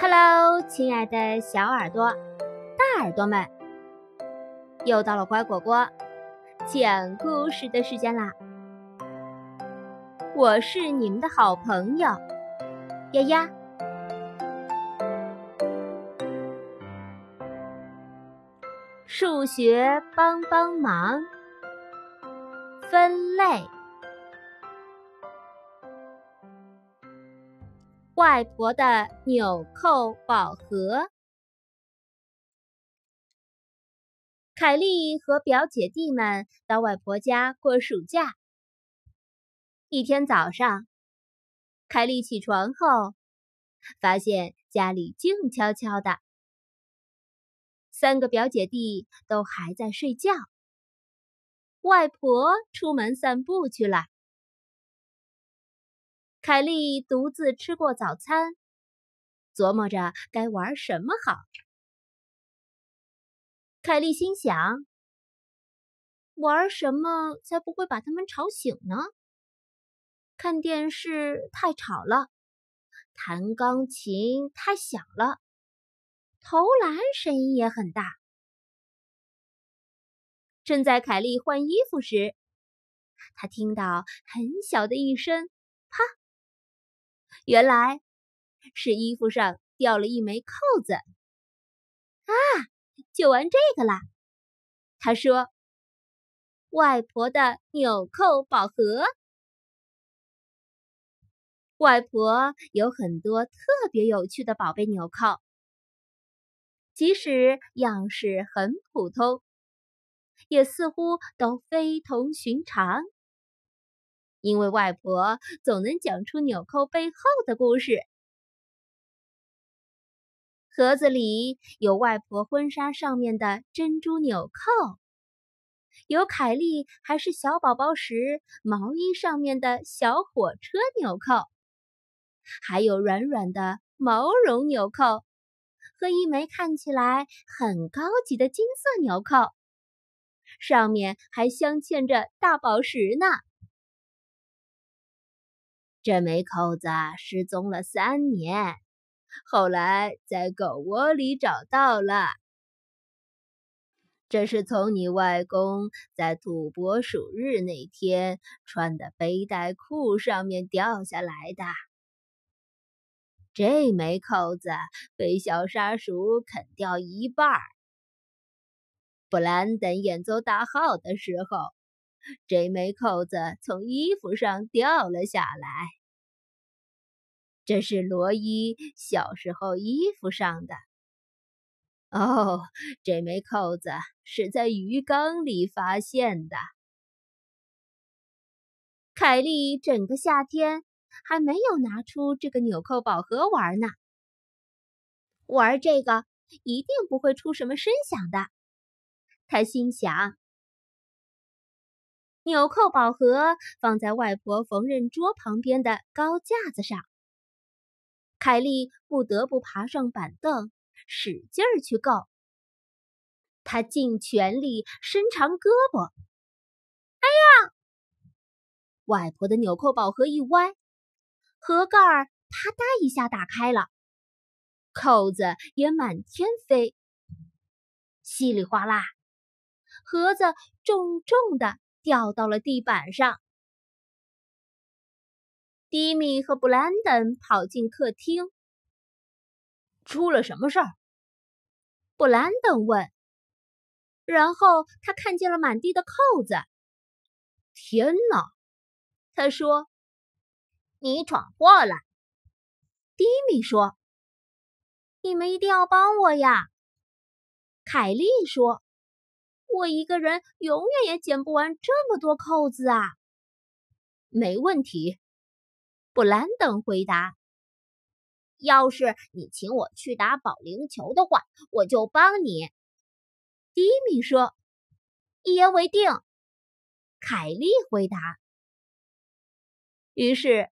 Hello，亲爱的小耳朵、大耳朵们，又到了乖果果讲故事的时间啦！我是你们的好朋友丫丫。数学帮帮忙，分类。外婆的纽扣宝盒。凯莉和表姐弟们到外婆家过暑假。一天早上，凯莉起床后，发现家里静悄悄的，三个表姐弟都还在睡觉。外婆出门散步去了。凯莉独自吃过早餐，琢磨着该玩什么好。凯莉心想：玩什么才不会把他们吵醒呢？看电视太吵了，弹钢琴太响了，投篮声音也很大。正在凯莉换衣服时，她听到很小的一声“”。原来是衣服上掉了一枚扣子，啊，就玩这个啦。他说：“外婆的纽扣宝盒，外婆有很多特别有趣的宝贝纽扣，即使样式很普通，也似乎都非同寻常。”因为外婆总能讲出纽扣背后的故事。盒子里有外婆婚纱上面的珍珠纽扣，有凯莉还是小宝宝时毛衣上面的小火车纽扣，还有软软的毛绒纽扣和一枚看起来很高级的金色纽扣，上面还镶嵌着大宝石呢。这枚扣子失踪了三年，后来在狗窝里找到了。这是从你外公在土拨鼠日那天穿的背带裤上面掉下来的。这枚扣子被小沙鼠啃掉一半儿。布兰登演奏大号的时候，这枚扣子从衣服上掉了下来。这是罗伊小时候衣服上的。哦，这枚扣子是在鱼缸里发现的。凯莉整个夏天还没有拿出这个纽扣宝盒玩呢。玩这个一定不会出什么声响的，他心想。纽扣宝盒放在外婆缝纫桌旁边的高架子上。凯莉不得不爬上板凳，使劲儿去够。她尽全力伸长胳膊。哎呀！外婆的纽扣宝盒一歪，盒盖儿啪嗒一下打开了，扣子也满天飞。稀里哗啦，盒子重重的掉到了地板上。迪米和布兰登跑进客厅。出了什么事儿？布兰登问。然后他看见了满地的扣子。天哪！他说：“你闯祸了。”迪米说：“你们一定要帮我呀！”凯莉说：“我一个人永远也捡不完这么多扣子啊！”没问题。布兰登回答：“要是你请我去打保龄球的话，我就帮你。”迪米说：“一言为定。”凯莉回答。于是，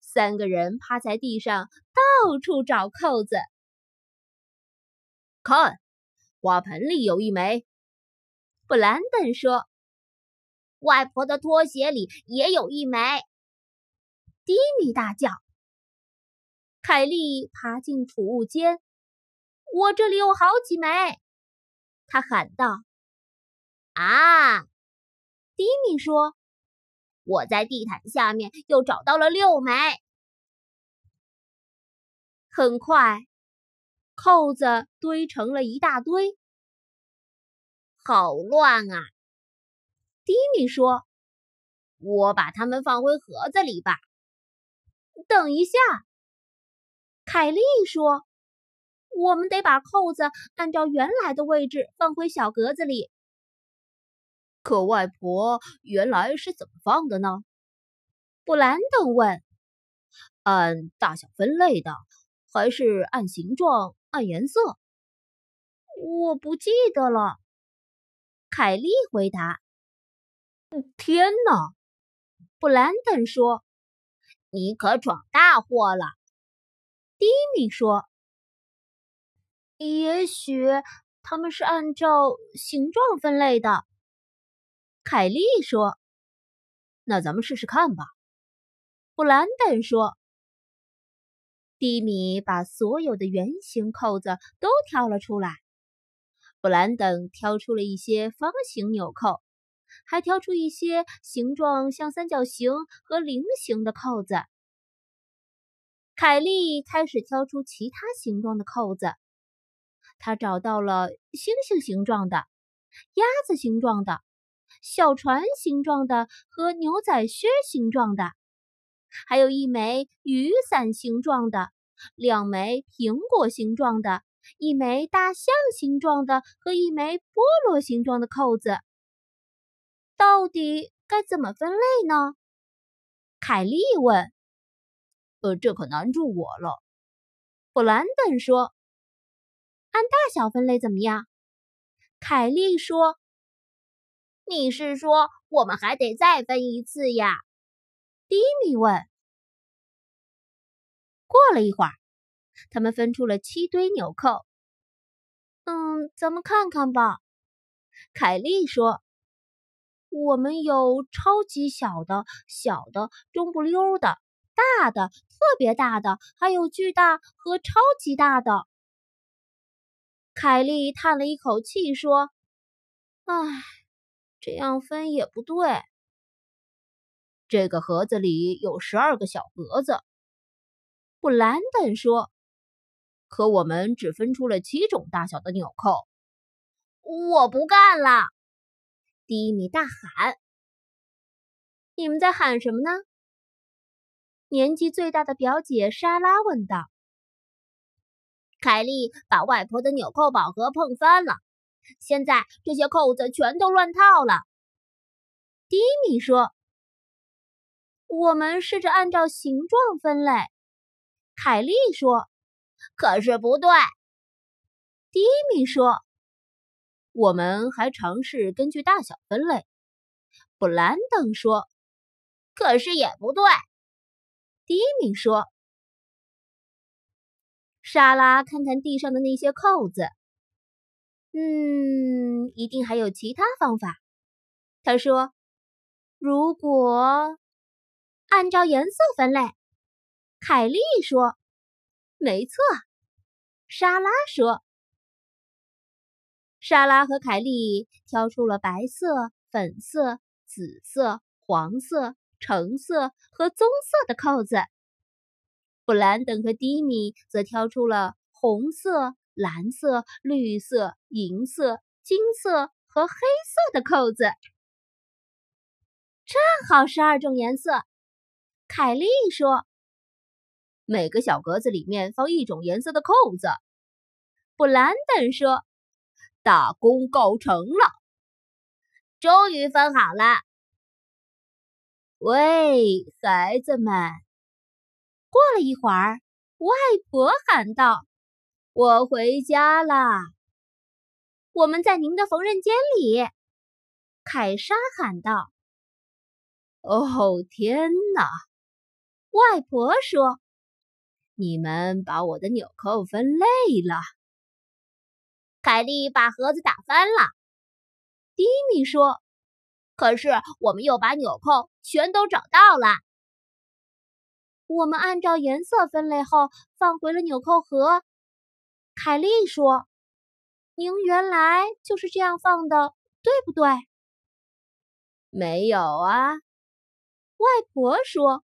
三个人趴在地上到处找扣子。看，花盆里有一枚。布兰登说：“外婆的拖鞋里也有一枚。”迪米大叫。凯莉爬进储物间，我这里有好几枚，他喊道。啊，迪米说：“我在地毯下面又找到了六枚。”很快，扣子堆成了一大堆，好乱啊！迪米说：“我把它们放回盒子里吧。”等一下，凯莉说：“我们得把扣子按照原来的位置放回小格子里。”可外婆原来是怎么放的呢？布兰登问。按大小分类的，还是按形状、按颜色？我不记得了。凯莉回答。天哪！布兰登说：“你可闯大祸了。”迪米说：“也许他们是按照形状分类的。”凯莉说：“那咱们试试看吧。”布兰登说：“迪米把所有的圆形扣子都挑了出来。布兰登挑出了一些方形纽扣，还挑出一些形状像三角形和菱形的扣子。凯莉开始挑出其他形状的扣子，她找到了星星形状的、鸭子形状的。”小船形状的和牛仔靴形状的，还有一枚雨伞形状的，两枚苹果形状的，一枚大象形状的和一枚菠萝形状的扣子。到底该怎么分类呢？凯莉问。呃，这可难住我了。布兰登说。按大小分类怎么样？凯莉说。你是说我们还得再分一次呀？迪米问。过了一会儿，他们分出了七堆纽扣。嗯，咱们看看吧。凯莉说：“我们有超级小的、小的、中不溜的、大的、特别大的，还有巨大和超级大的。”凯莉叹了一口气说：“唉。”这样分也不对。这个盒子里有十二个小格子，布兰登说。可我们只分出了七种大小的纽扣。我不干了！迪米大喊。你们在喊什么呢？年纪最大的表姐莎拉问道。凯莉把外婆的纽扣宝盒碰翻了。现在这些扣子全都乱套了，迪米说：“我们试着按照形状分类。”凯莉说：“可是不对。”迪米说：“我们还尝试根据大小分类。”布兰登说：“可是也不对。”迪米说：“莎拉，看看地上的那些扣子。”嗯，一定还有其他方法。他说：“如果按照颜色分类。”凯莉说：“没错。”莎拉说：“莎拉和凯莉挑出了白色、粉色、紫色、黄色、橙色和棕色的扣子。”布兰登和迪米则挑出了红色。蓝色、绿色、银色、金色和黑色的扣子，正好十二种颜色。凯莉说：“每个小格子里面放一种颜色的扣子。”布兰登说：“大功告成了，终于分好了。”喂，孩子们！过了一会儿，外婆喊道。我回家啦！我们在您的缝纫间里，凯莎喊道。哦，天哪！外婆说：“你们把我的纽扣分累了。”凯莉把盒子打翻了。迪米说：“可是我们又把纽扣全都找到了。”我们按照颜色分类后放回了纽扣盒。凯莉说：“您原来就是这样放的，对不对？”“没有啊。”外婆说：“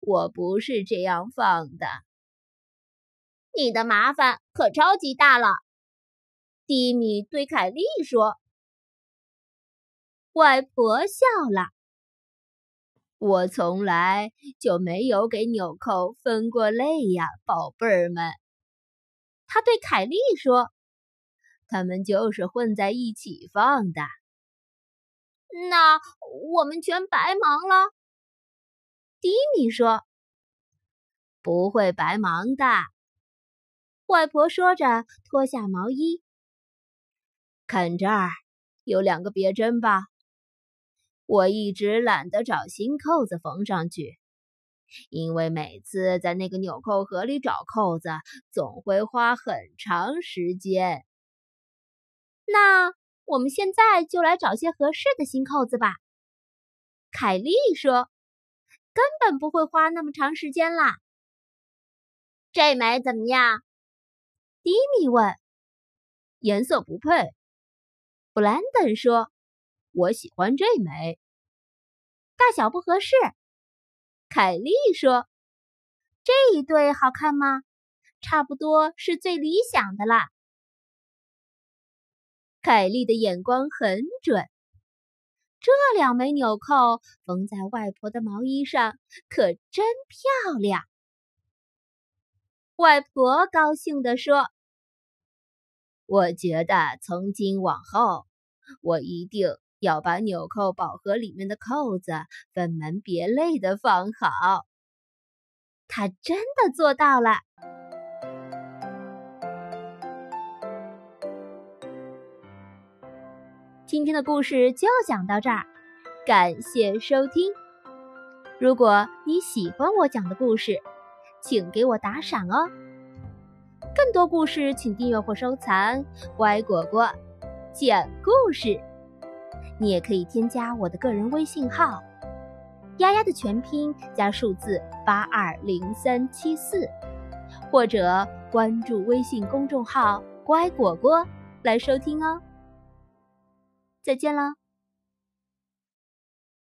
我不是这样放的。”你的麻烦可超级大了，蒂米对凯莉说。外婆笑了。我从来就没有给纽扣分过类呀，宝贝儿们。他对凯莉说：“他们就是混在一起放的。”那我们全白忙了。迪米说：“不会白忙的。”外婆说着，脱下毛衣。看这儿，有两个别针吧。我一直懒得找新扣子缝上去，因为每次在那个纽扣盒里找扣子，总会花很长时间。那我们现在就来找些合适的新扣子吧。凯莉说：“根本不会花那么长时间啦。”这枚怎么样？迪米问：“颜色不配。”布兰登说：“我喜欢这枚。”大小不合适。凯莉说：“这一对好看吗？差不多是最理想的啦。”凯莉的眼光很准，这两枚纽扣缝在外婆的毛衣上，可真漂亮。外婆高兴地说：“我觉得从今往后，我一定要把纽扣宝盒里面的扣子分门别类的放好。”她真的做到了。今天的故事就讲到这儿，感谢收听。如果你喜欢我讲的故事，请给我打赏哦！更多故事，请订阅或收藏。乖果果讲故事，你也可以添加我的个人微信号“丫丫”的全拼加数字八二零三七四，或者关注微信公众号“乖果果”来收听哦。再见了。